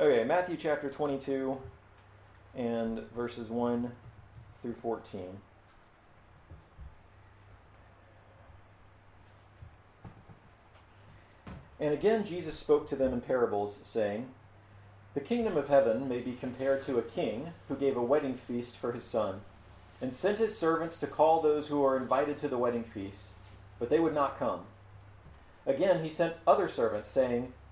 Okay, Matthew chapter 22 and verses 1 through 14. And again, Jesus spoke to them in parables, saying, The kingdom of heaven may be compared to a king who gave a wedding feast for his son, and sent his servants to call those who are invited to the wedding feast, but they would not come. Again, he sent other servants, saying,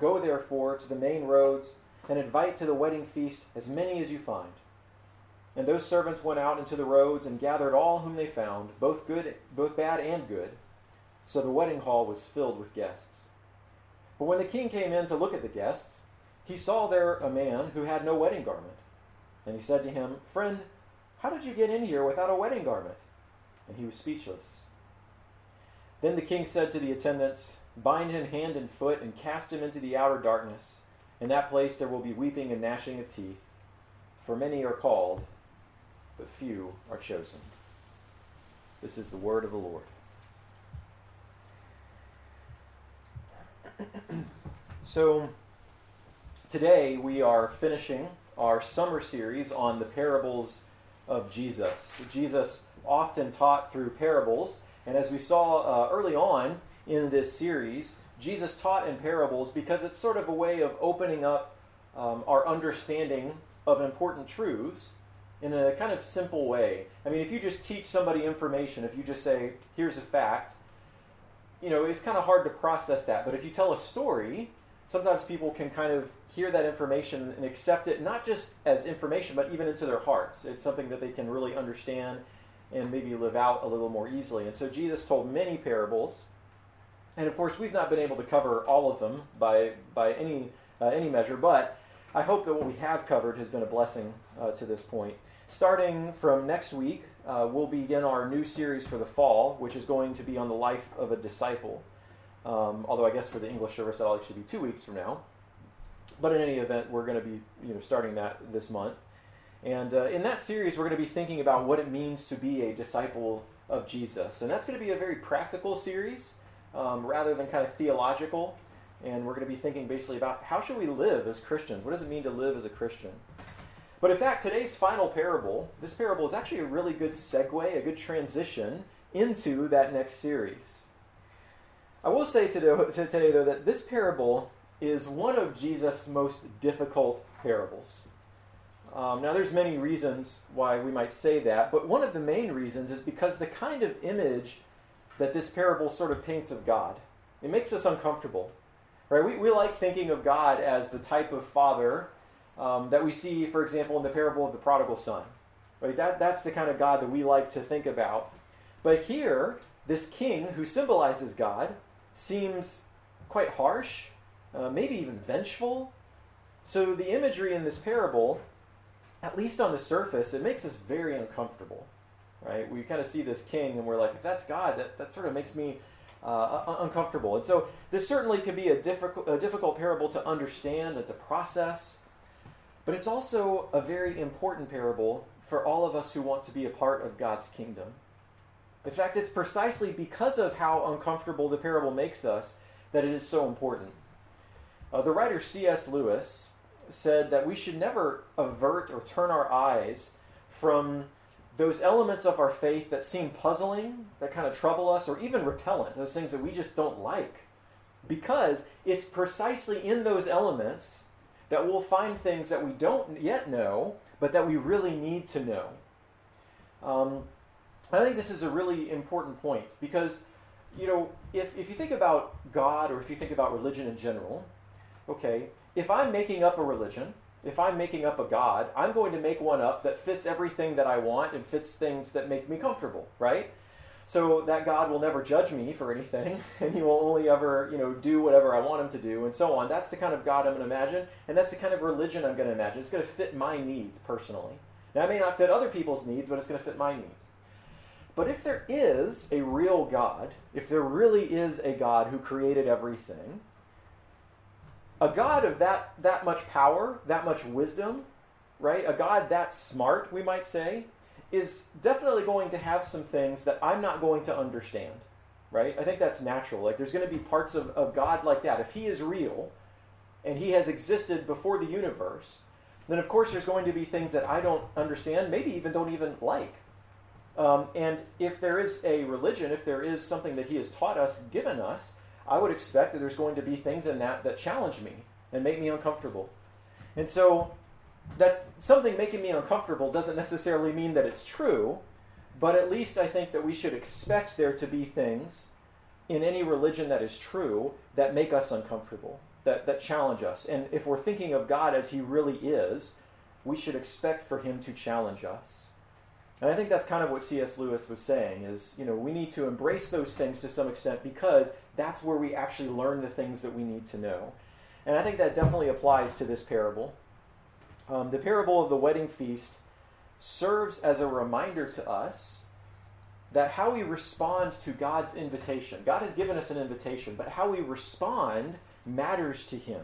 Go therefore to the main roads and invite to the wedding feast as many as you find. And those servants went out into the roads and gathered all whom they found, both good, both bad and good. So the wedding hall was filled with guests. But when the king came in to look at the guests, he saw there a man who had no wedding garment. And he said to him, Friend, how did you get in here without a wedding garment? And he was speechless. Then the king said to the attendants, Bind him hand and foot and cast him into the outer darkness. In that place there will be weeping and gnashing of teeth. For many are called, but few are chosen. This is the word of the Lord. so, today we are finishing our summer series on the parables of Jesus. Jesus often taught through parables, and as we saw uh, early on in this series, Jesus taught in parables because it's sort of a way of opening up um, our understanding of important truths in a kind of simple way. I mean, if you just teach somebody information, if you just say, here's a fact, you know, it's kind of hard to process that. But if you tell a story, sometimes people can kind of hear that information and accept it not just as information, but even into their hearts. It's something that they can really understand and maybe live out a little more easily. And so Jesus told many parables. And of course, we've not been able to cover all of them by, by any, uh, any measure, but I hope that what we have covered has been a blessing uh, to this point. Starting from next week, uh, we'll begin our new series for the fall, which is going to be on the life of a disciple. Um, although I guess for the English service that'll actually be two weeks from now. But in any event, we're going to be you know starting that this month. And uh, in that series, we're going to be thinking about what it means to be a disciple of Jesus. And that's going to be a very practical series um, rather than kind of theological. And we're going to be thinking basically about how should we live as Christians? What does it mean to live as a Christian? But in fact, today's final parable, this parable is actually a really good segue, a good transition into that next series. I will say today, though, that this parable is one of Jesus' most difficult parables. Um, now, there's many reasons why we might say that, but one of the main reasons is because the kind of image that this parable sort of paints of God, it makes us uncomfortable. Right? We, we like thinking of God as the type of father um, that we see, for example, in the parable of the prodigal son. Right? That, that's the kind of God that we like to think about. But here, this king who symbolizes God seems quite harsh, uh, maybe even vengeful. So the imagery in this parable, at least on the surface, it makes us very uncomfortable. Right? We kind of see this king and we're like, if that's God, that, that sort of makes me uh, uncomfortable. And so this certainly can be a difficult, a difficult parable to understand and to process. But it's also a very important parable for all of us who want to be a part of God's kingdom. In fact, it's precisely because of how uncomfortable the parable makes us that it is so important. Uh, the writer C.S. Lewis said that we should never avert or turn our eyes from those elements of our faith that seem puzzling, that kind of trouble us, or even repellent, those things that we just don't like. Because it's precisely in those elements that we'll find things that we don't yet know, but that we really need to know. Um, I think this is a really important point because, you know, if, if you think about God or if you think about religion in general, okay, if I'm making up a religion, if I'm making up a God, I'm going to make one up that fits everything that I want and fits things that make me comfortable, right? so that God will never judge me for anything, and He will only ever, you know, do whatever I want Him to do, and so on. That's the kind of God I'm going to imagine, and that's the kind of religion I'm going to imagine. It's going to fit my needs personally. Now, it may not fit other people's needs, but it's going to fit my needs. But if there is a real God, if there really is a God who created everything, a God of that, that much power, that much wisdom, right? A God that smart, we might say, is definitely going to have some things that I'm not going to understand, right? I think that's natural. Like, there's going to be parts of, of God like that. If He is real and He has existed before the universe, then of course there's going to be things that I don't understand, maybe even don't even like. Um, and if there is a religion, if there is something that He has taught us, given us, I would expect that there's going to be things in that that challenge me and make me uncomfortable. And so that something making me uncomfortable doesn't necessarily mean that it's true, but at least I think that we should expect there to be things in any religion that is true that make us uncomfortable, that, that challenge us. And if we're thinking of God as He really is, we should expect for Him to challenge us. And I think that's kind of what C.S. Lewis was saying is, you know, we need to embrace those things to some extent because that's where we actually learn the things that we need to know. And I think that definitely applies to this parable. Um, the parable of the wedding feast serves as a reminder to us that how we respond to God's invitation, God has given us an invitation, but how we respond matters to Him.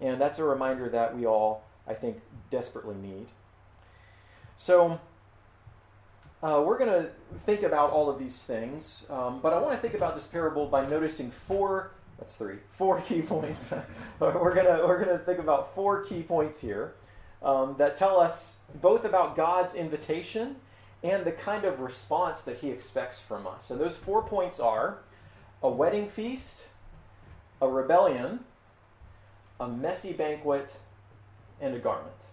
And that's a reminder that we all, I think, desperately need. So, uh, we're going to think about all of these things, um, but I want to think about this parable by noticing four that's three. Four key points. we're gonna we're gonna think about four key points here um, that tell us both about God's invitation and the kind of response that He expects from us. And those four points are a wedding feast, a rebellion, a messy banquet, and a garment.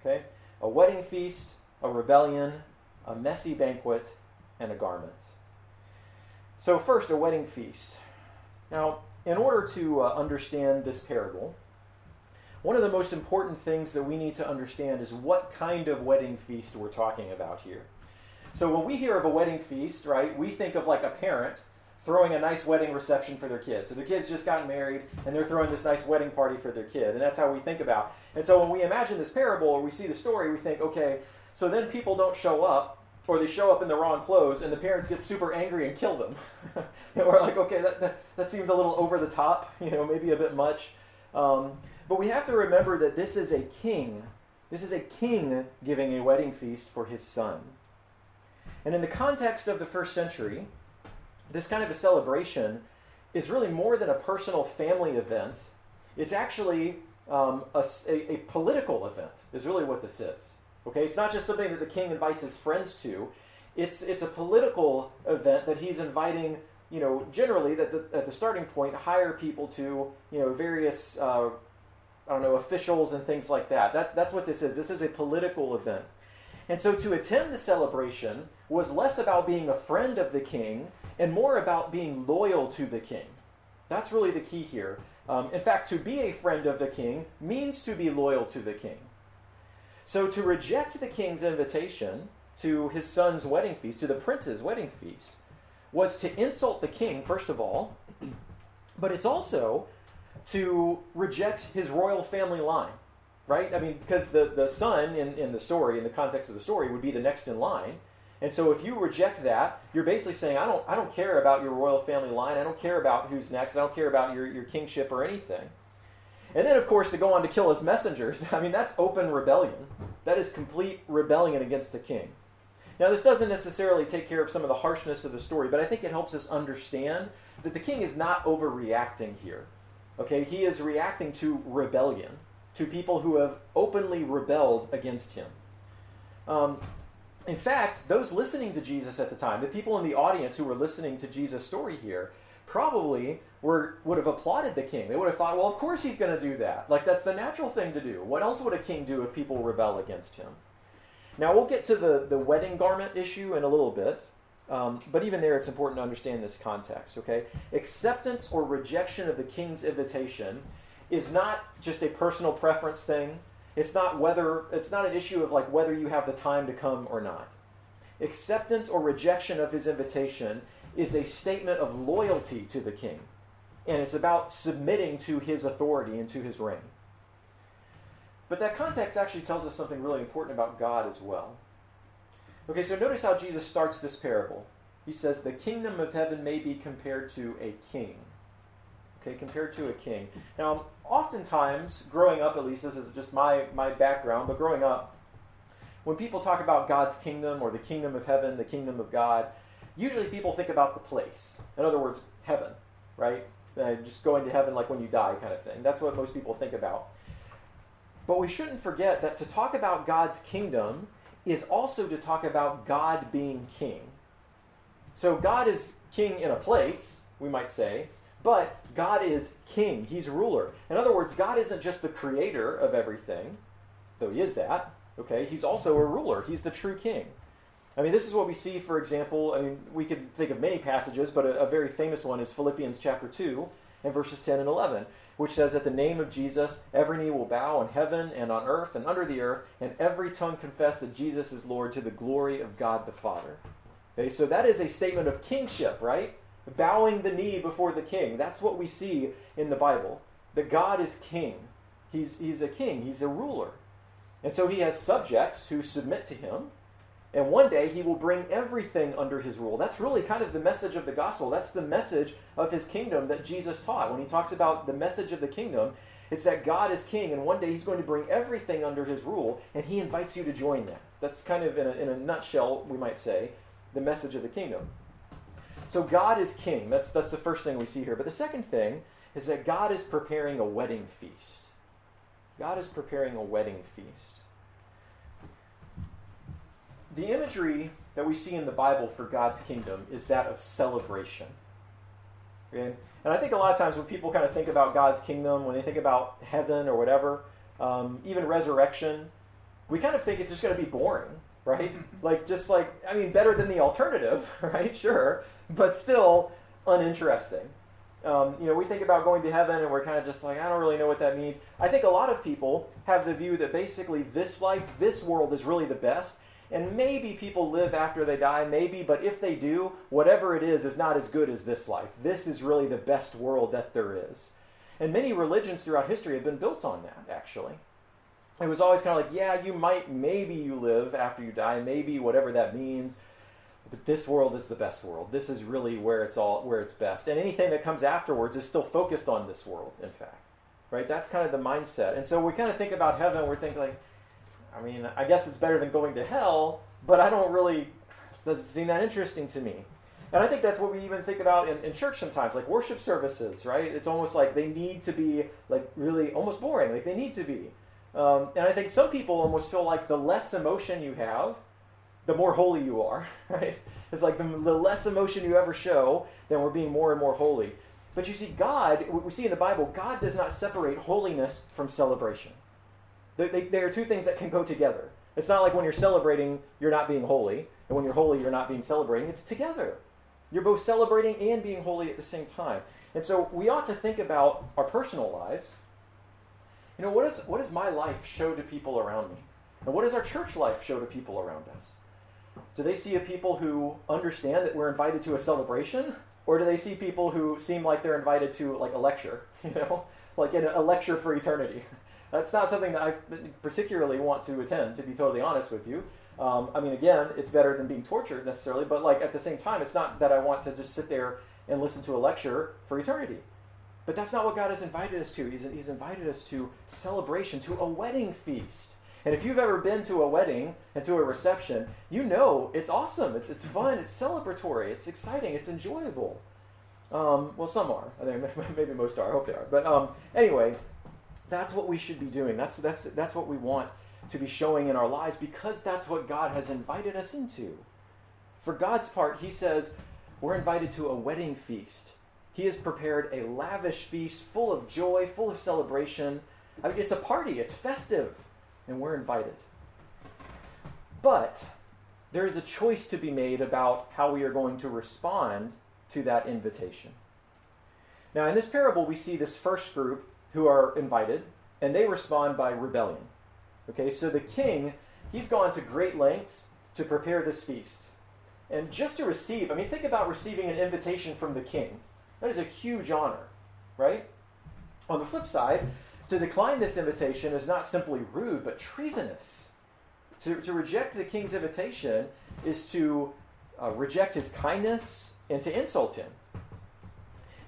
Okay, a wedding feast, a rebellion, a messy banquet, and a garment. So first, a wedding feast. Now, in order to uh, understand this parable, one of the most important things that we need to understand is what kind of wedding feast we're talking about here. So, when we hear of a wedding feast, right, we think of like a parent throwing a nice wedding reception for their kid. So the kid's just gotten married and they're throwing this nice wedding party for their kid. And that's how we think about. And so when we imagine this parable or we see the story, we think, okay, so then people don't show up or they show up in the wrong clothes and the parents get super angry and kill them. and we're like, okay, that, that, that, seems a little over the top, you know, maybe a bit much. Um, but we have to remember that this is a king. This is a king giving a wedding feast for his son. And in the context of the first century, this kind of a celebration is really more than a personal family event. It's actually um, a, a, a political event, is really what this is. Okay, it's not just something that the king invites his friends to. It's it's a political event that he's inviting. You know, generally that the, at the starting point, hire people to you know various uh, I don't know officials and things like that. That that's what this is. This is a political event. And so to attend the celebration was less about being a friend of the king and more about being loyal to the king. That's really the key here. Um, in fact, to be a friend of the king means to be loyal to the king. So to reject the king's invitation to his son's wedding feast, to the prince's wedding feast, was to insult the king, first of all, but it's also to reject his royal family line, right? I mean, because the, the son in, in the story, in the context of the story, would be the next in line. And so if you reject that, you're basically saying, I don't, I don't care about your royal family line. I don't care about who's next. I don't care about your, your kingship or anything. And then, of course, to go on to kill his messengers, I mean, that's open rebellion. That is complete rebellion against the king. Now, this doesn't necessarily take care of some of the harshness of the story, but I think it helps us understand that the king is not overreacting here. Okay, he is reacting to rebellion, to people who have openly rebelled against him. Um, in fact, those listening to Jesus at the time, the people in the audience who were listening to Jesus' story here, probably were, would have applauded the king. They would have thought, well, of course he's going to do that. Like, that's the natural thing to do. What else would a king do if people rebel against him? Now, we'll get to the, the wedding garment issue in a little bit. Um, but even there, it's important to understand this context, okay? Acceptance or rejection of the king's invitation is not just a personal preference thing. It's not whether it's not an issue of like whether you have the time to come or not. acceptance or rejection of his invitation is a statement of loyalty to the king. And it's about submitting to his authority and to his reign. But that context actually tells us something really important about God as well. Okay, so notice how Jesus starts this parable. He says, The kingdom of heaven may be compared to a king. Okay, compared to a king. Now, oftentimes, growing up at least, this is just my, my background, but growing up, when people talk about God's kingdom or the kingdom of heaven, the kingdom of God, usually people think about the place. In other words, heaven, right? Uh, just going to heaven like when you die, kind of thing. That's what most people think about. But we shouldn't forget that to talk about God's kingdom is also to talk about God being king. So God is king in a place, we might say, but God is king. He's ruler. In other words, God isn't just the creator of everything, though he is that. Okay, he's also a ruler. He's the true king. I mean, this is what we see, for example. I mean, we could think of many passages, but a, a very famous one is Philippians chapter 2 and verses 10 and 11, which says, At the name of Jesus, every knee will bow in heaven and on earth and under the earth, and every tongue confess that Jesus is Lord to the glory of God the Father. Okay, so that is a statement of kingship, right? Bowing the knee before the king. That's what we see in the Bible. That God is king. He's, he's a king, he's a ruler. And so he has subjects who submit to him. And one day he will bring everything under his rule. That's really kind of the message of the gospel. That's the message of his kingdom that Jesus taught. When he talks about the message of the kingdom, it's that God is king, and one day he's going to bring everything under his rule, and he invites you to join that. That's kind of, in a, in a nutshell, we might say, the message of the kingdom. So God is king. That's, that's the first thing we see here. But the second thing is that God is preparing a wedding feast. God is preparing a wedding feast. The imagery that we see in the Bible for God's kingdom is that of celebration. Okay? And I think a lot of times when people kind of think about God's kingdom, when they think about heaven or whatever, um, even resurrection, we kind of think it's just going to be boring right? like just like I mean, better than the alternative, right? Sure, but still uninteresting. Um, you know, we think about going to heaven and we're kind of just like, I don't really know what that means. I think a lot of people have the view that basically this life, this world is really the best. And maybe people live after they die, maybe, but if they do, whatever it is is not as good as this life. This is really the best world that there is. And many religions throughout history have been built on that, actually it was always kind of like, yeah, you might, maybe you live after you die, maybe whatever that means. But this world is the best world. This is really where it's all where it's best. And anything that comes afterwards is still focused on this world, in fact. Right? That's kind of the mindset. And so we kind of think about heaven, we're thinking like, I mean, I guess it's better than going to hell, but I don't really doesn't seem that interesting to me. And I think that's what we even think about in, in, church sometimes, like worship services, right? It's almost like they need to be like really almost boring, like they need to be. Um, and I think some people almost feel like the less emotion you have, the more holy you are, right? It's like the, the less emotion you ever show, then we're being more and more holy. But you see, God, we see in the Bible, God does not separate holiness from celebration. They, are two things that can go together. It's not like when you're celebrating, you're not being holy, and when you're holy, you're not being celebrating. It's together. You're both celebrating and being holy at the same time. And so we ought to think about our personal lives you know, what, is, what does my life show to people around me? And what does our church life show to people around us? Do they see a people who understand that we're invited to a celebration? Or do they see people who seem like they're invited to like a lecture, you know, like in a lecture for eternity? That's not something that I particularly want to attend, to be totally honest with you. Um, I mean, again, it's better than being tortured necessarily, but like at the same time, it's not that I want to just sit there and listen to a lecture for eternity. But that's not what God has invited us to. He's, he's invited us to celebration, to a wedding feast. And if you've ever been to a wedding and to a reception, you know it's awesome. It's, it's fun. It's celebratory. It's exciting. It's enjoyable. Um, well, some are. I think maybe most are. I hope they are. But um, anyway, that's what we should be doing. That's, that's, that's what we want to be showing in our lives because that's what God has invited us into. For God's part, He says we're invited to a wedding feast. He has prepared a lavish feast full of joy, full of celebration. I mean, it's a party, it's festive, and we're invited. But there is a choice to be made about how we are going to respond to that invitation. Now, in this parable, we see this first group who are invited, and they respond by rebellion. Okay, so the king, he's gone to great lengths to prepare this feast. And just to receive, I mean, think about receiving an invitation from the king. That is a huge honor, right? On the flip side, to decline this invitation is not simply rude, but treasonous. To, to reject the king's invitation is to uh, reject his kindness and to insult him.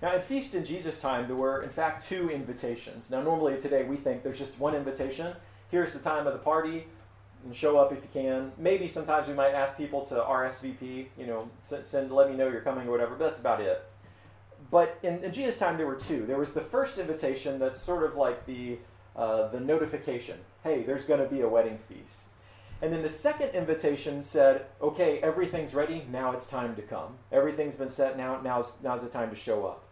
Now, at Feast in Jesus' time, there were, in fact, two invitations. Now, normally today we think there's just one invitation. Here's the time of the party, and show up if you can. Maybe sometimes we might ask people to RSVP, you know, send, send let me know you're coming or whatever, but that's about it. But in, in Jesus' time, there were two. There was the first invitation that's sort of like the, uh, the notification hey, there's going to be a wedding feast. And then the second invitation said, okay, everything's ready, now it's time to come. Everything's been set, now now's, now's the time to show up.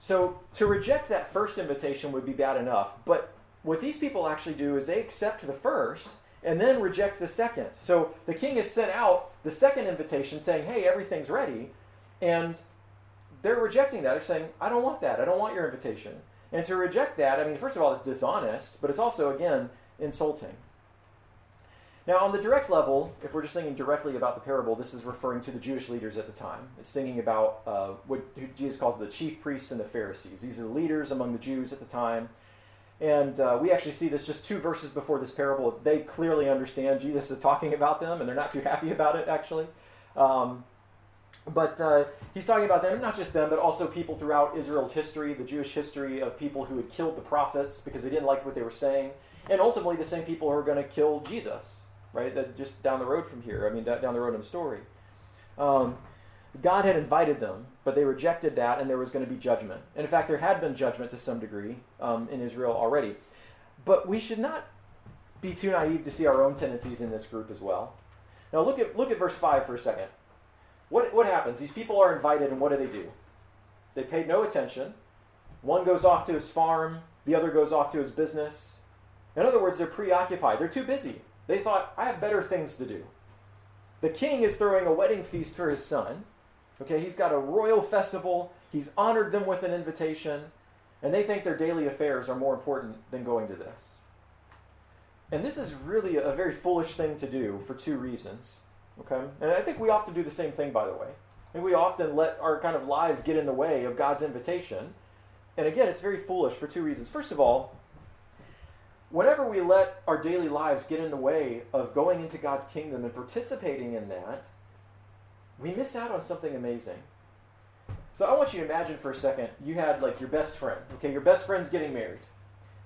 So to reject that first invitation would be bad enough, but what these people actually do is they accept the first and then reject the second. So the king has sent out the second invitation saying, hey, everything's ready, and they're rejecting that. They're saying, I don't want that. I don't want your invitation. And to reject that, I mean, first of all, it's dishonest, but it's also, again, insulting. Now, on the direct level, if we're just thinking directly about the parable, this is referring to the Jewish leaders at the time. It's thinking about uh, what Jesus calls the chief priests and the Pharisees. These are the leaders among the Jews at the time. And uh, we actually see this just two verses before this parable. They clearly understand Jesus is talking about them, and they're not too happy about it, actually. Um, but uh, he's talking about them, not just them, but also people throughout Israel's history, the Jewish history of people who had killed the prophets because they didn't like what they were saying, and ultimately the same people who are going to kill Jesus, right? That just down the road from here. I mean, down the road in the story. Um, God had invited them, but they rejected that, and there was going to be judgment. And in fact, there had been judgment to some degree um, in Israel already. But we should not be too naive to see our own tendencies in this group as well. Now, look at look at verse five for a second. What, what happens? These people are invited, and what do they do? They paid no attention. One goes off to his farm, the other goes off to his business. In other words, they're preoccupied. They're too busy. They thought, I have better things to do. The king is throwing a wedding feast for his son. Okay, he's got a royal festival. He's honored them with an invitation. And they think their daily affairs are more important than going to this. And this is really a very foolish thing to do for two reasons. Okay? And I think we often do the same thing, by the way. I think we often let our kind of lives get in the way of God's invitation. And again, it's very foolish for two reasons. First of all, whenever we let our daily lives get in the way of going into God's kingdom and participating in that, we miss out on something amazing. So I want you to imagine for a second you had like your best friend. Okay, your best friend's getting married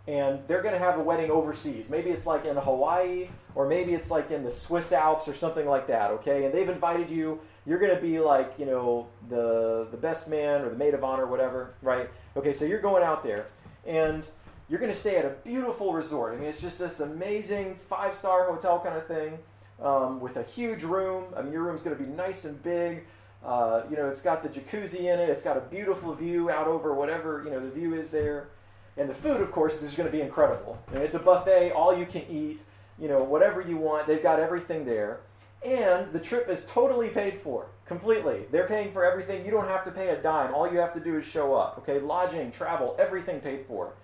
and they're going to have a wedding overseas. Maybe it's like in Hawaii, or maybe it's like in the Swiss Alps or something like that. Okay, and they've invited you. You're going to be like you know the the best man or the maid of honor, whatever, right? Okay, so you're going out there, and you're going to stay at a beautiful resort. I mean, it's just this amazing five star hotel kind of thing um, with a huge room. I mean, your room's going to be nice and big. Uh, you know, it's got the jacuzzi in it. It's got a beautiful view out over whatever you know the view is there. And the food, of course, is going to be incredible. I mean, it's a buffet, all you can eat, you know, whatever you want. They've got everything there. And the trip is totally paid for, completely. They're paying for everything. You don't have to pay a dime. All you have to do is show up. Okay, lodging, travel, everything paid for.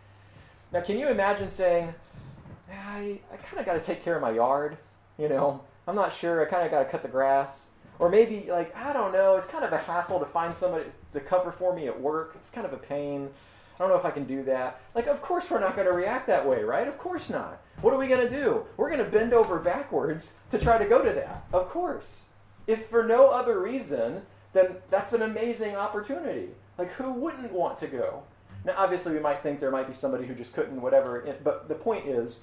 Now, can you imagine saying, I, I kind of got to take care of my yard? You know, I'm not sure. I kind of got to cut the grass. Or maybe, like, I don't know, it's kind of a hassle to find somebody to cover for me at work. It's kind of a pain. I don't know if I can do that. Like, of course we're not going to react that way, right? Of course not. What are we going to do? We're going to bend over backwards to try to go to that. Of course. If for no other reason, then that's an amazing opportunity. Like, who wouldn't want to go? Now, obviously, we might think there might be somebody who just couldn't, whatever. But the point is,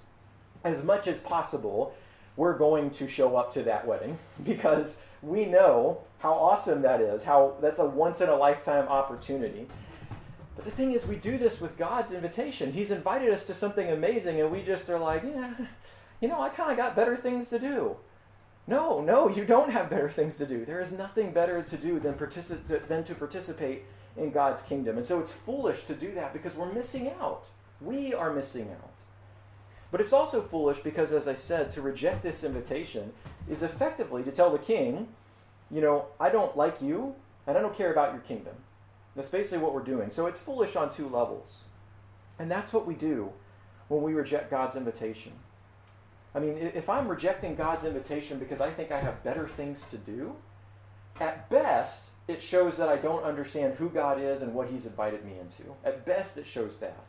as much as possible, we're going to show up to that wedding because we know how awesome that is, how that's a once in a lifetime opportunity. But the thing is, we do this with God's invitation. He's invited us to something amazing, and we just are like, yeah, you know, I kind of got better things to do. No, no, you don't have better things to do. There is nothing better to do than, particip- than to participate in God's kingdom. And so it's foolish to do that because we're missing out. We are missing out. But it's also foolish because, as I said, to reject this invitation is effectively to tell the king, you know, I don't like you and I don't care about your kingdom. That's basically what we're doing. So it's foolish on two levels. And that's what we do when we reject God's invitation. I mean, if I'm rejecting God's invitation because I think I have better things to do, at best, it shows that I don't understand who God is and what He's invited me into. At best, it shows that.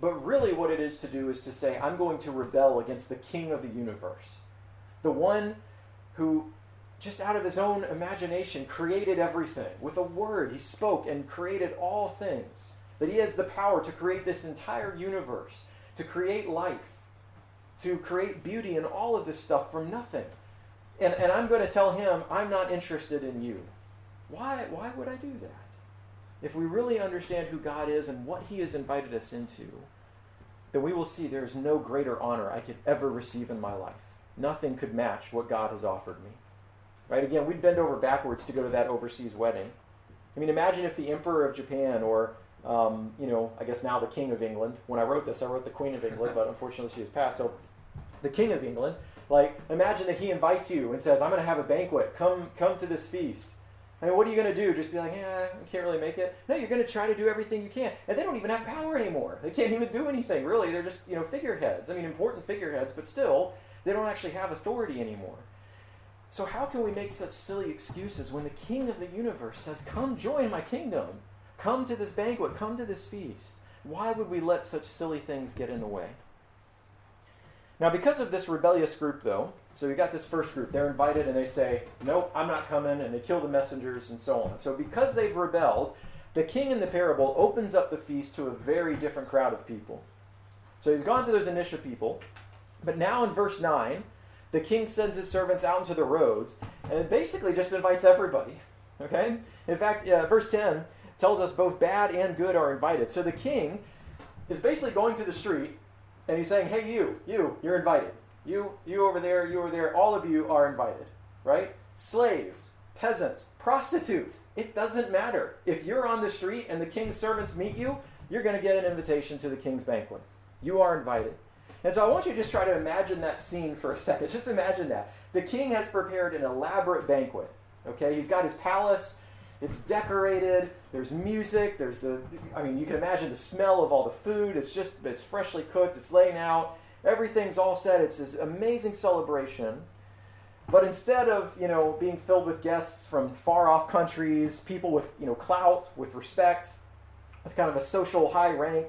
But really, what it is to do is to say, I'm going to rebel against the King of the universe, the one who, just out of his own imagination, created everything. With a word, he spoke and created all things. That he has the power to create this entire universe, to create life, to create beauty and all of this stuff from nothing. And, and I'm going to tell him, I'm not interested in you. Why, why would I do that? If we really understand who God is and what he has invited us into, then we will see there is no greater honor I could ever receive in my life. Nothing could match what God has offered me. Right? Again, we'd bend over backwards to go to that overseas wedding. I mean, imagine if the Emperor of Japan or um, you know, I guess now the King of England. When I wrote this, I wrote the Queen of England, but unfortunately she has passed. So, the King of England, like, imagine that he invites you and says, "I'm going to have a banquet. Come, come to this feast." I mean, what are you going to do? Just be like, yeah, I can't really make it. No, you're going to try to do everything you can. And they don't even have power anymore. They can't even do anything, really. They're just, you know, figureheads. I mean, important figureheads, but still, they don't actually have authority anymore. So, how can we make such silly excuses when the King of the universe says, Come join my kingdom? Come to this banquet, come to this feast. Why would we let such silly things get in the way? Now, because of this rebellious group, though, so we got this first group, they're invited and they say, Nope, I'm not coming, and they kill the messengers and so on. So, because they've rebelled, the king in the parable opens up the feast to a very different crowd of people. So, he's gone to those initial people, but now in verse 9, the king sends his servants out into the roads and basically just invites everybody. Okay? In fact, uh, verse 10 tells us both bad and good are invited. So the king is basically going to the street and he's saying, "Hey, you, you, you're invited. You, you over there, you over there. All of you are invited, right? Slaves, peasants, prostitutes. It doesn't matter. If you're on the street and the king's servants meet you, you're going to get an invitation to the king's banquet. You are invited." And so I want you to just try to imagine that scene for a second. Just imagine that. The king has prepared an elaborate banquet. Okay, he's got his palace it's decorated. There's music. There's the. I mean, you can imagine the smell of all the food. It's just. It's freshly cooked. It's laying out. Everything's all set. It's this amazing celebration. But instead of you know being filled with guests from far off countries, people with you know clout, with respect, with kind of a social high rank,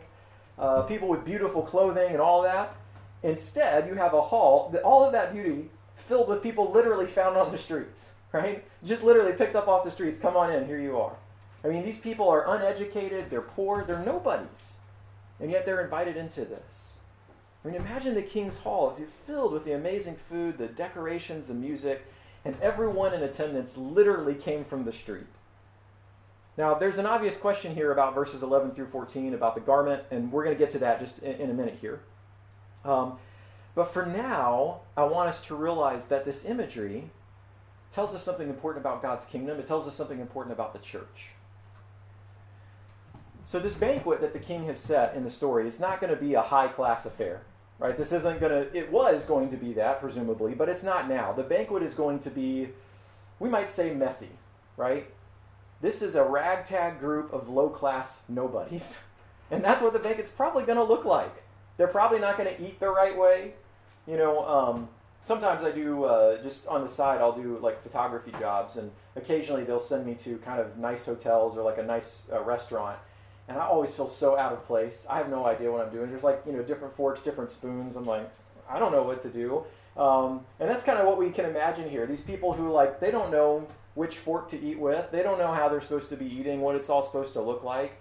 uh, people with beautiful clothing and all that, instead you have a hall. All of that beauty filled with people literally found on the streets right? Just literally picked up off the streets. Come on in, here you are. I mean, these people are uneducated, they're poor, they're nobodies. And yet they're invited into this. I mean, imagine the king's hall is filled with the amazing food, the decorations, the music, and everyone in attendance literally came from the street. Now, there's an obvious question here about verses 11 through 14 about the garment, and we're going to get to that just in, in a minute here. Um, but for now, I want us to realize that this imagery tells us something important about God's kingdom. It tells us something important about the church. So, this banquet that the king has set in the story is not going to be a high class affair, right? This isn't going to, it was going to be that, presumably, but it's not now. The banquet is going to be, we might say, messy, right? This is a ragtag group of low class nobodies. And that's what the banquet's probably going to look like. They're probably not going to eat the right way. You know, um, sometimes I do uh, just on the side. I'll do like photography jobs, and occasionally they'll send me to kind of nice hotels or like a nice uh, restaurant. And I always feel so out of place. I have no idea what I'm doing. There's like you know different forks, different spoons. I'm like, I don't know what to do. Um, and that's kind of what we can imagine here. These people who like they don't know which fork to eat with. They don't know how they're supposed to be eating, what it's all supposed to look like.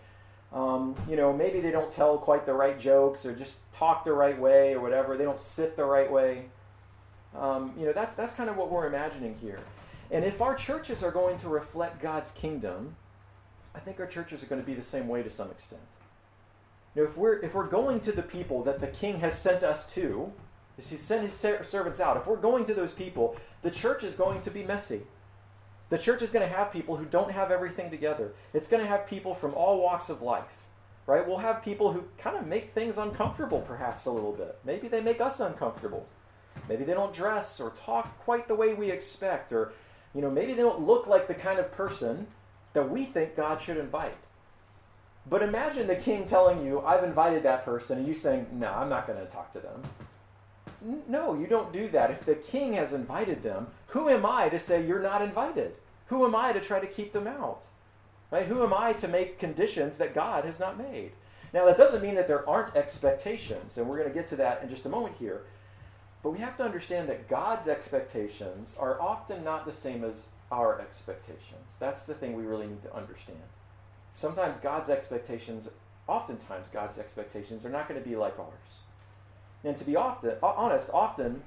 Um, you know, maybe they don't tell quite the right jokes or just talk the right way or whatever. They don't sit the right way. Um, you know, that's, that's kind of what we're imagining here. And if our churches are going to reflect God's kingdom, I think our churches are going to be the same way to some extent. You know, if we're, if we're going to the people that the king has sent us to, as he sent his servants out, if we're going to those people, the church is going to be messy. The church is going to have people who don't have everything together. It's going to have people from all walks of life, right? We'll have people who kind of make things uncomfortable, perhaps a little bit. Maybe they make us uncomfortable. Maybe they don't dress or talk quite the way we expect, or you know, maybe they don't look like the kind of person that we think God should invite. But imagine the king telling you, I've invited that person, and you saying, No, I'm not going to talk to them. no, you don't do that. If the king has invited them, who am I to say you're not invited? Who am I to try to keep them out? Right? Who am I to make conditions that God has not made? Now, that doesn't mean that there aren't expectations, and we're going to get to that in just a moment here. But we have to understand that God's expectations are often not the same as our expectations. That's the thing we really need to understand. Sometimes God's expectations, oftentimes God's expectations, are not going to be like ours. And to be often honest, often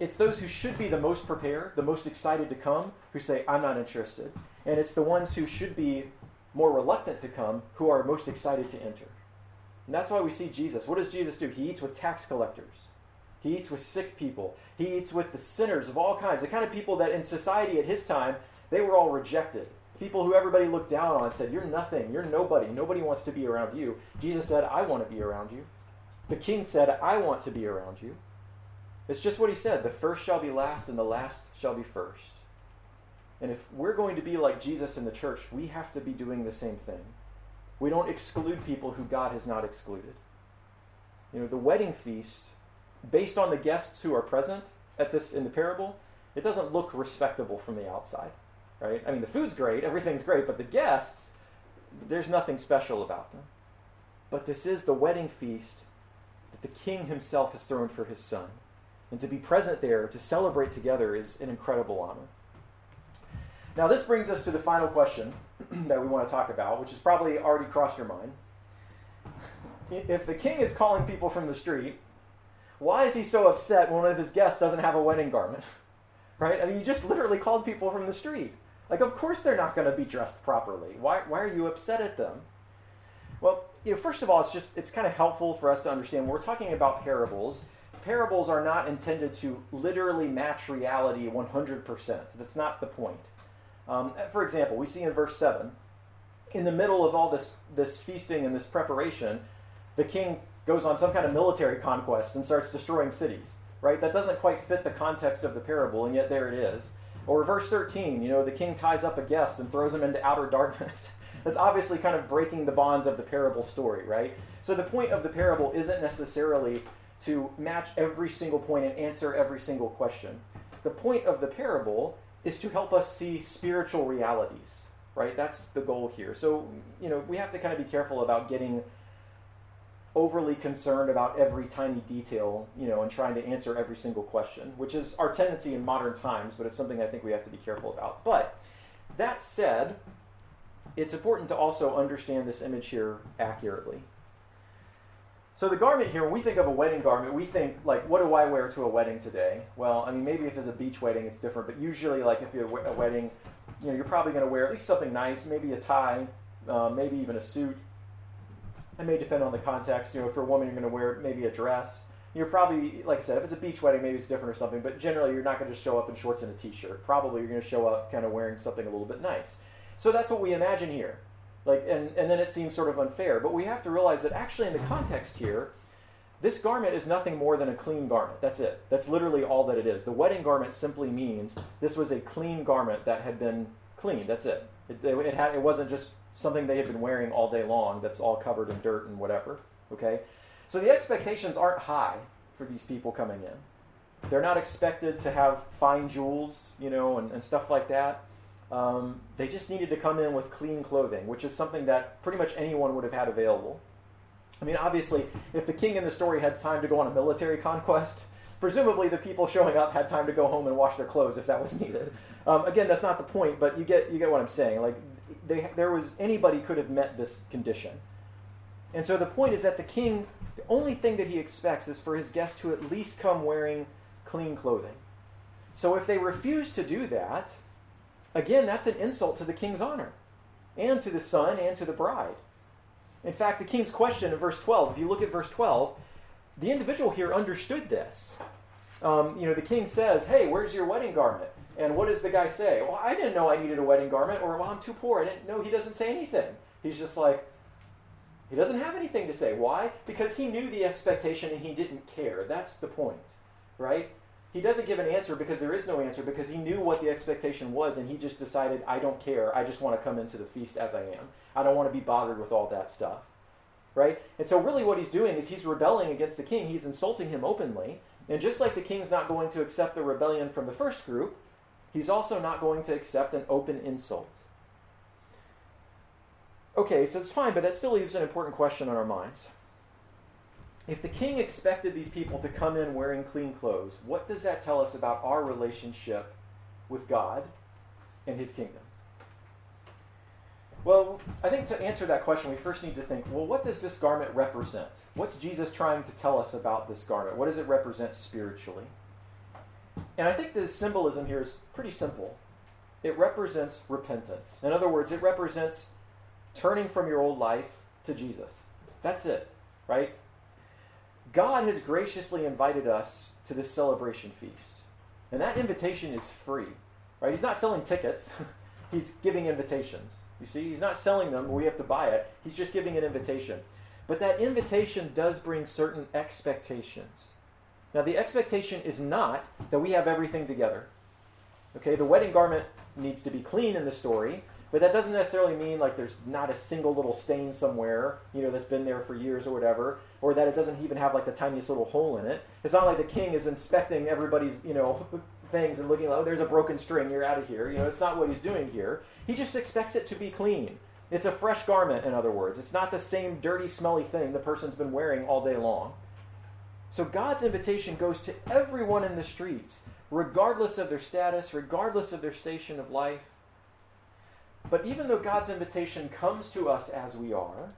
it's those who should be the most prepared, the most excited to come, who say, I'm not interested. And it's the ones who should be more reluctant to come who are most excited to enter. And that's why we see Jesus. What does Jesus do? He eats with tax collectors. He eats with sick people. He eats with the sinners of all kinds, the kind of people that in society at his time, they were all rejected. People who everybody looked down on and said, You're nothing. You're nobody. Nobody wants to be around you. Jesus said, I want to be around you. The king said, I want to be around you. It's just what he said the first shall be last, and the last shall be first. And if we're going to be like Jesus in the church, we have to be doing the same thing. We don't exclude people who God has not excluded. You know, the wedding feast, based on the guests who are present at this in the parable, it doesn't look respectable from the outside. Right? I mean, the food's great, everything's great, but the guests, there's nothing special about them. But this is the wedding feast that the king himself has thrown for his son. And to be present there, to celebrate together, is an incredible honor. Now, this brings us to the final question that we want to talk about, which has probably already crossed your mind. If the king is calling people from the street, why is he so upset when one of his guests doesn't have a wedding garment? Right? I mean, you just literally called people from the street. Like, of course they're not going to be dressed properly. Why, why are you upset at them? Well, you know, first of all, it's just it's kind of helpful for us to understand when we're talking about parables. Parables are not intended to literally match reality 100%. That's not the point. Um, for example, we see in verse 7, in the middle of all this, this feasting and this preparation, the king goes on some kind of military conquest and starts destroying cities, right? That doesn't quite fit the context of the parable, and yet there it is. Or verse 13, you know, the king ties up a guest and throws him into outer darkness. That's obviously kind of breaking the bonds of the parable story, right? So the point of the parable isn't necessarily to match every single point and answer every single question. The point of the parable is to help us see spiritual realities, right? That's the goal here. So, you know, we have to kind of be careful about getting overly concerned about every tiny detail, you know, and trying to answer every single question, which is our tendency in modern times, but it's something I think we have to be careful about. But that said, it's important to also understand this image here accurately. So the garment here, when we think of a wedding garment, we think like, what do I wear to a wedding today? Well, I mean, maybe if it's a beach wedding, it's different. But usually, like if you're a wedding, you know, you're probably going to wear at least something nice, maybe a tie, uh, maybe even a suit. It may depend on the context. You know, for a woman, you're going to wear maybe a dress. You're probably, like I said, if it's a beach wedding, maybe it's different or something. But generally, you're not going to just show up in shorts and a t-shirt. Probably, you're going to show up kind of wearing something a little bit nice. So that's what we imagine here. Like, and, and then it seems sort of unfair. But we have to realize that actually, in the context here, this garment is nothing more than a clean garment. That's it. That's literally all that it is. The wedding garment simply means this was a clean garment that had been cleaned. That's it. It, it, had, it wasn't just something they had been wearing all day long that's all covered in dirt and whatever. Okay? So the expectations aren't high for these people coming in. They're not expected to have fine jewels, you know, and, and stuff like that. Um, they just needed to come in with clean clothing, which is something that pretty much anyone would have had available. I mean, obviously, if the king in the story had time to go on a military conquest, presumably the people showing up had time to go home and wash their clothes if that was needed. Um, again, that's not the point, but you get you get what I'm saying. Like, they, there was anybody could have met this condition, and so the point is that the king, the only thing that he expects is for his guests to at least come wearing clean clothing. So if they refuse to do that, Again, that's an insult to the king's honor, and to the son, and to the bride. In fact, the king's question in verse 12, if you look at verse 12, the individual here understood this. Um, you know, the king says, Hey, where's your wedding garment? And what does the guy say? Well, I didn't know I needed a wedding garment, or well, I'm too poor. I didn't know. He doesn't say anything. He's just like, he doesn't have anything to say. Why? Because he knew the expectation and he didn't care. That's the point, right? he doesn't give an answer because there is no answer because he knew what the expectation was and he just decided, I don't care. I just want to come into the feast as I am. I don't want to be bothered with all that stuff. right? And so, really, what he's doing is he's rebelling against the king. He's insulting him openly. And just like the king's not going to accept the rebellion from the first group, he's also not going to accept an open insult. Okay, so it's fine, but that still leaves an important question on our minds. If the king expected these people to come in wearing clean clothes, what does that tell us about our relationship with God and his kingdom? Well, I think to answer that question, we first need to think well, what does this garment represent? What's Jesus trying to tell us about this garment? What does it represent spiritually? And I think the symbolism here is pretty simple. It represents repentance. In other words, it represents turning from your old life to Jesus. That's it, right? God has graciously invited us to this celebration feast. And that invitation is free, right? He's not selling tickets, he's giving invitations. You see, he's not selling them we have to buy it. He's just giving an invitation. But that invitation does bring certain expectations. Now, the expectation is not that we have everything together. Okay, the wedding garment needs to be clean in the story, but that doesn't necessarily mean like there's not a single little stain somewhere, you know, that's been there for years or whatever, or that it doesn't even have like the tiniest little hole in it. It's not like the king is inspecting everybody's, you know, things and looking like, oh, there's a broken string, you're out of here. You know, it's not what he's doing here. He just expects it to be clean. It's a fresh garment, in other words. It's not the same dirty, smelly thing the person's been wearing all day long. So God's invitation goes to everyone in the streets, regardless of their status, regardless of their station of life. But even though God's invitation comes to us as we are,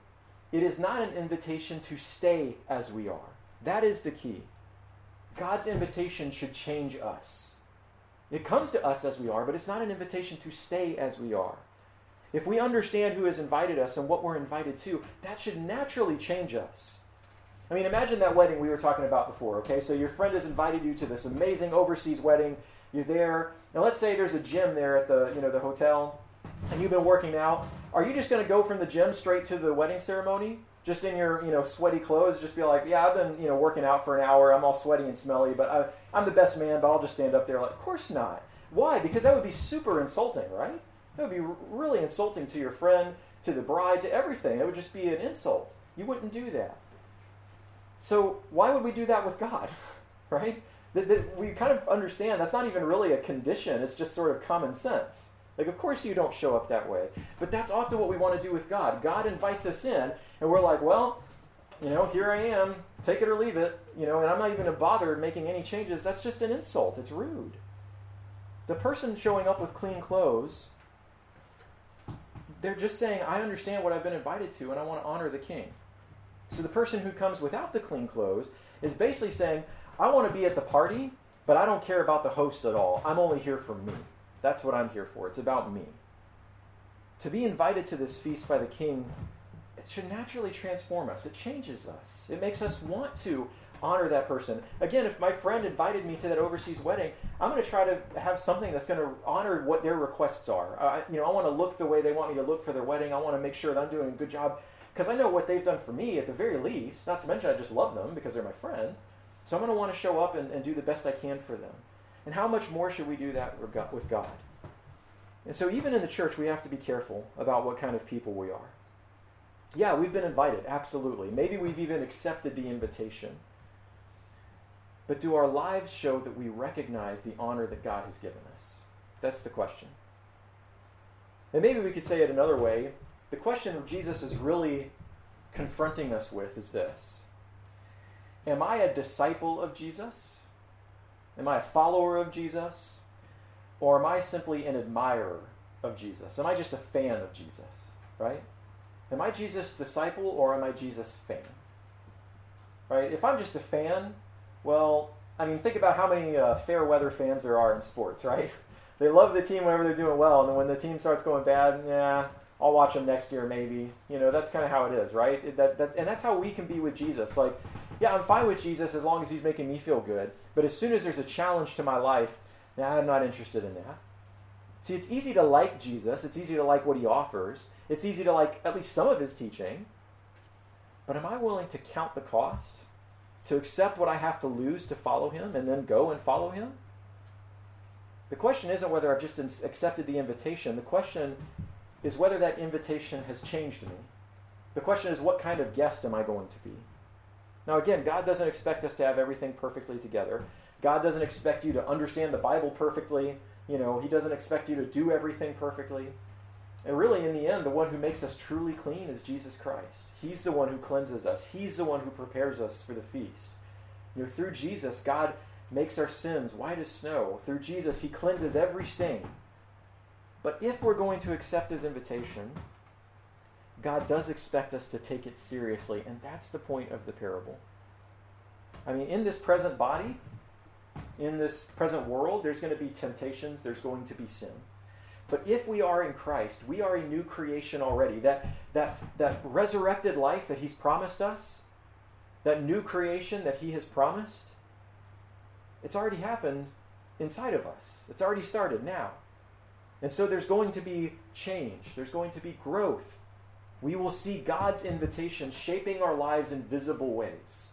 it is not an invitation to stay as we are. That is the key. God's invitation should change us. It comes to us as we are, but it's not an invitation to stay as we are. If we understand who has invited us and what we're invited to, that should naturally change us. I mean, imagine that wedding we were talking about before, okay? So your friend has invited you to this amazing overseas wedding. You're there. Now let's say there's a gym there at the, you know, the hotel and you've been working out. Are you just going to go from the gym straight to the wedding ceremony? Just in your, you know, sweaty clothes, just be like, yeah, I've been, you know, working out for an hour. I'm all sweaty and smelly, but I, I'm the best man. But I'll just stand up there. Like, of course not. Why? Because that would be super insulting, right? That would be really insulting to your friend, to the bride, to everything. It would just be an insult. You wouldn't do that. So why would we do that with God, right? That, that we kind of understand that's not even really a condition. It's just sort of common sense. Like, of course you don't show up that way. But that's often what we want to do with God. God invites us in, and we're like, well, you know, here I am, take it or leave it, you know, and I'm not even bothered making any changes. That's just an insult. It's rude. The person showing up with clean clothes, they're just saying, I understand what I've been invited to, and I want to honor the king. So the person who comes without the clean clothes is basically saying, I want to be at the party, but I don't care about the host at all. I'm only here for me. That's what I'm here for. It's about me. To be invited to this feast by the king, it should naturally transform us. It changes us. It makes us want to honor that person. Again, if my friend invited me to that overseas wedding, I'm going to try to have something that's going to honor what their requests are. I, you know, I want to look the way they want me to look for their wedding. I want to make sure that I'm doing a good job because I know what they've done for me at the very least. Not to mention, I just love them because they're my friend. So I'm going to want to show up and, and do the best I can for them. And how much more should we do that with God? And so, even in the church, we have to be careful about what kind of people we are. Yeah, we've been invited, absolutely. Maybe we've even accepted the invitation. But do our lives show that we recognize the honor that God has given us? That's the question. And maybe we could say it another way. The question of Jesus is really confronting us with is this Am I a disciple of Jesus? Am I a follower of Jesus? Or am I simply an admirer of Jesus? Am I just a fan of Jesus? Right? Am I Jesus' disciple or am I Jesus' fan? Right? If I'm just a fan, well, I mean, think about how many uh, fair weather fans there are in sports, right? They love the team whenever they're doing well, and then when the team starts going bad, yeah, I'll watch them next year maybe. You know, that's kind of how it is, right? That, that, and that's how we can be with Jesus. Like, yeah, I'm fine with Jesus as long as he's making me feel good. But as soon as there's a challenge to my life, now I'm not interested in that. See, it's easy to like Jesus. It's easy to like what he offers. It's easy to like at least some of his teaching. But am I willing to count the cost? To accept what I have to lose to follow him and then go and follow him? The question isn't whether I've just accepted the invitation. The question is whether that invitation has changed me. The question is, what kind of guest am I going to be? Now, again, God doesn't expect us to have everything perfectly together. God doesn't expect you to understand the Bible perfectly. You know, He doesn't expect you to do everything perfectly. And really, in the end, the one who makes us truly clean is Jesus Christ. He's the one who cleanses us, He's the one who prepares us for the feast. You know, through Jesus, God makes our sins white as snow. Through Jesus, He cleanses every stain. But if we're going to accept His invitation, God does expect us to take it seriously, and that's the point of the parable. I mean, in this present body, in this present world, there's going to be temptations, there's going to be sin. But if we are in Christ, we are a new creation already. That, that, that resurrected life that He's promised us, that new creation that He has promised, it's already happened inside of us. It's already started now. And so there's going to be change, there's going to be growth. We will see God's invitation shaping our lives in visible ways.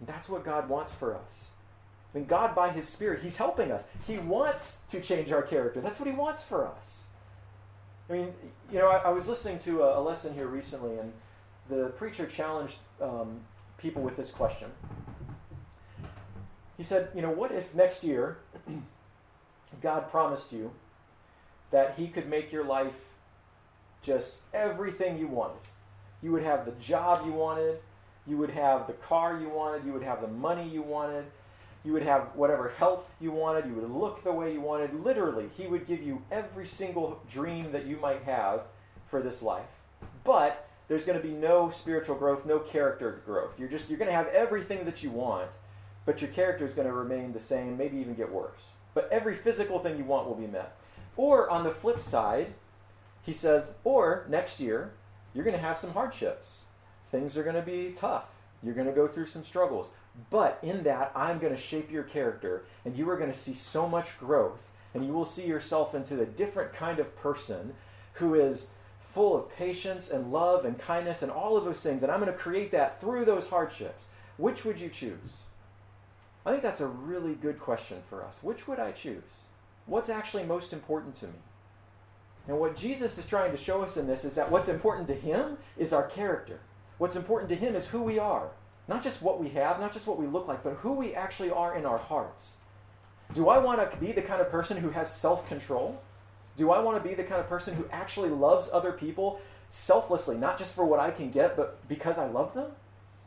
And that's what God wants for us. I mean, God, by His Spirit, He's helping us. He wants to change our character. That's what He wants for us. I mean, you know, I, I was listening to a, a, lesson here recently, and the preacher challenged um, people with this question. He said, You know, what if next year God promised you that He could make your life just everything you wanted? You would have the job you wanted, you would have the car you wanted, you would have the money you wanted, you would have whatever health you wanted. You would look the way you wanted. Literally, He would give you every single dream that you might have for this life. But there's going to be no spiritual growth, no character growth. You're just you're going to have everything that you want, but your character is going to remain the same, maybe even get worse. But every physical thing you want will be met. Or on the flip side, he says, or next year, you're going to have some hardships. Things are going to be tough. You're going to go through some struggles. But in that, I'm going to shape your character, and you are going to see so much growth, and you will see yourself into a different kind of person who is full of patience and love and kindness and all of those things. And I'm going to create that through those hardships. Which would you choose? I think that's a really good question for us. Which would I choose? What's actually most important to me? And what Jesus is trying to show us in this is that what's important to him is our character. What's important to him is who we are. Not just what we have, not just what we look like, but who we actually are in our hearts. Do I want to be the kind of person who has self control? Do I want to be the kind of person who actually loves other people selflessly, not just for what I can get, but because I love them?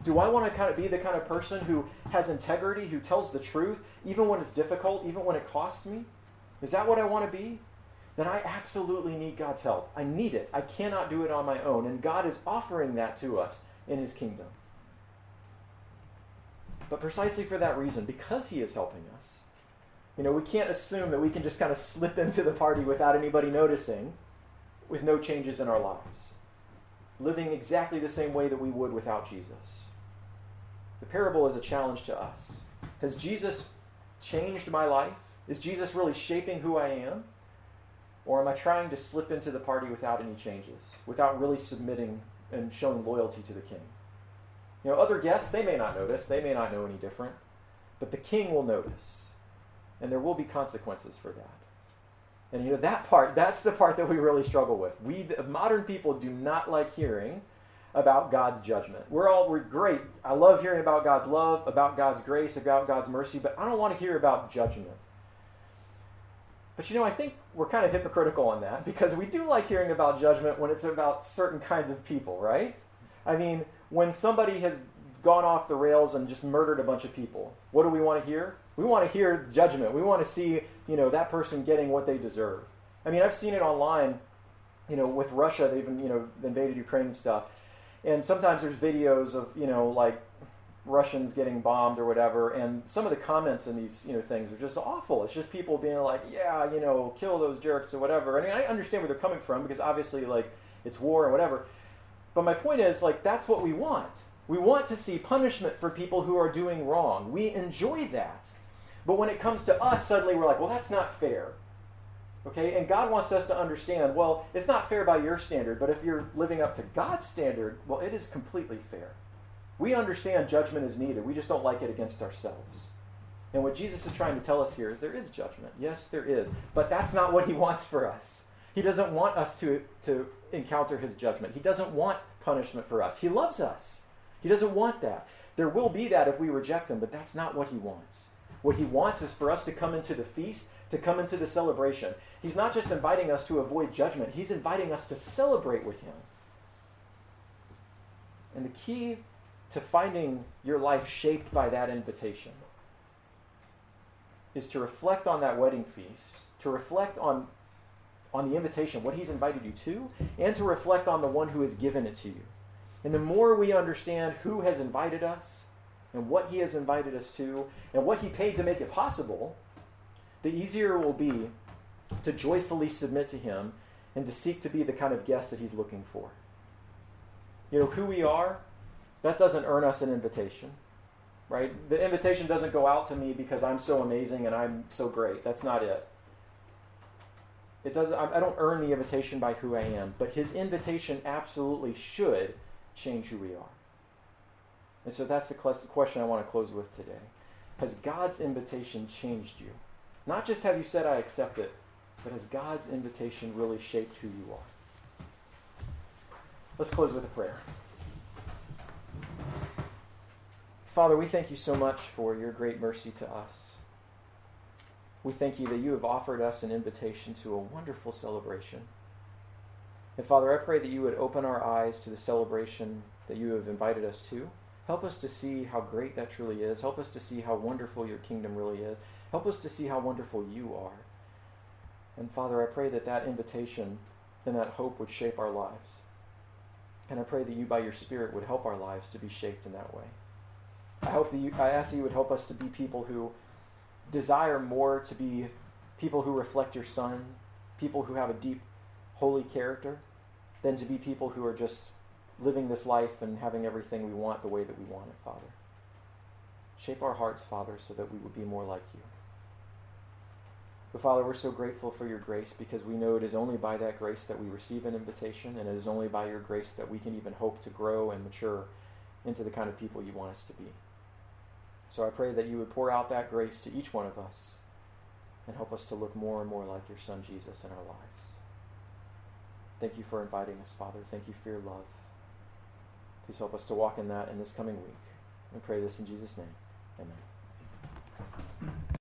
Do I want to kind of be the kind of person who has integrity, who tells the truth, even when it's difficult, even when it costs me? Is that what I want to be? Then I absolutely need God's help. I need it. I cannot do it on my own. And God is offering that to us in His kingdom. But precisely for that reason, because He is helping us, you know, we can't assume that we can just kind of slip into the party without anybody noticing, with no changes in our lives, living exactly the same way that we would without Jesus. The parable is a challenge to us. Has Jesus changed my life? Is Jesus really shaping who I am? Or am I trying to slip into the party without any changes, without really submitting and showing loyalty to the king? You know, other guests, they may not notice, they may not know any different, but the king will notice, and there will be consequences for that. And you know, that part, that's the part that we really struggle with. We, modern people, do not like hearing about God's judgment. We're all, we're great. I love hearing about God's love, about God's grace, about God's mercy, but I don't want to hear about judgment. But you know, I think we're kind of hypocritical on that because we do like hearing about judgment when it's about certain kinds of people, right? I mean, when somebody has gone off the rails and just murdered a bunch of people, what do we want to hear? We want to hear judgment. We want to see, you know, that person getting what they deserve. I mean, I've seen it online, you know, with Russia, they've, you know, invaded Ukraine and stuff. And sometimes there's videos of, you know, like Russians getting bombed or whatever, and some of the comments in these, you know, things are just awful. It's just people being like, yeah, you know, kill those jerks or whatever. I mean, I understand where they're coming from because obviously, like, it's war or whatever. But my point is, like, that's what we want. We want to see punishment for people who are doing wrong. We enjoy that. But when it comes to us, suddenly we're like, well, that's not fair. Okay? And God wants us to understand, well, it's not fair by your standard, but if you're living up to God's standard, well, it is completely fair. We understand judgment is needed. We just don't like it against ourselves. And what Jesus is trying to tell us here is there is judgment. Yes, there is. But that's not what he wants for us. He doesn't want us to, to encounter his judgment. He doesn't want punishment for us. He loves us. He doesn't want that. There will be that if we reject him, but that's not what he wants. What he wants is for us to come into the feast, to come into the celebration. He's not just inviting us to avoid judgment, he's inviting us to celebrate with him. And the key to finding your life shaped by that invitation is to reflect on that wedding feast, to reflect on, on the invitation, what he's invited you to, and to reflect on the one who has given it to you. And the more we understand who has invited us and what he has invited us to and what he paid to make it possible, the easier it will be to joyfully submit to him and to seek to be the kind of guest that he's looking for. You know, who we are, that doesn't earn us an invitation, right? The invitation doesn't go out to me because I'm so amazing and I'm so great. That's not it. It doesn't, I don't earn the invitation by who I am, but his invitation absolutely should change who we are. And so that's the question I want to close with today. Has God's invitation changed you? Not just have you said, I accept it, but has God's invitation really shaped who you are? Let's close with a prayer. Father, we thank you so much for your great mercy to us. We thank you that you have offered us an invitation to a wonderful celebration. And Father, I pray that you would open our eyes to the celebration that you have invited us to. Help us to see how great that truly is. Help us to see how wonderful your kingdom really is. Help us to see how wonderful you are. And Father, I pray that that invitation and that hope would shape our lives. And I pray that you, by your Spirit, would help our lives to be shaped in that way. I hope that you, I ask that you would help us to be people who desire more to be people who reflect your Son, people who have a deep, holy character, than to be people who are just living this life and having everything we want the way that we want it, Father. Shape our hearts, Father, so that we would be more like you. But Father, we're so grateful for your grace because we know it is only by that grace that we receive an invitation, and it is only by your grace that we can even hope to grow and mature into the kind of people you want us to be. So I pray that you would pour out that grace to each one of us and help us to look more and more like your Son Jesus in our lives. Thank you for inviting us, Father. Thank you for your love. Please help us to walk in that in this coming week. We pray this in Jesus' name. Amen.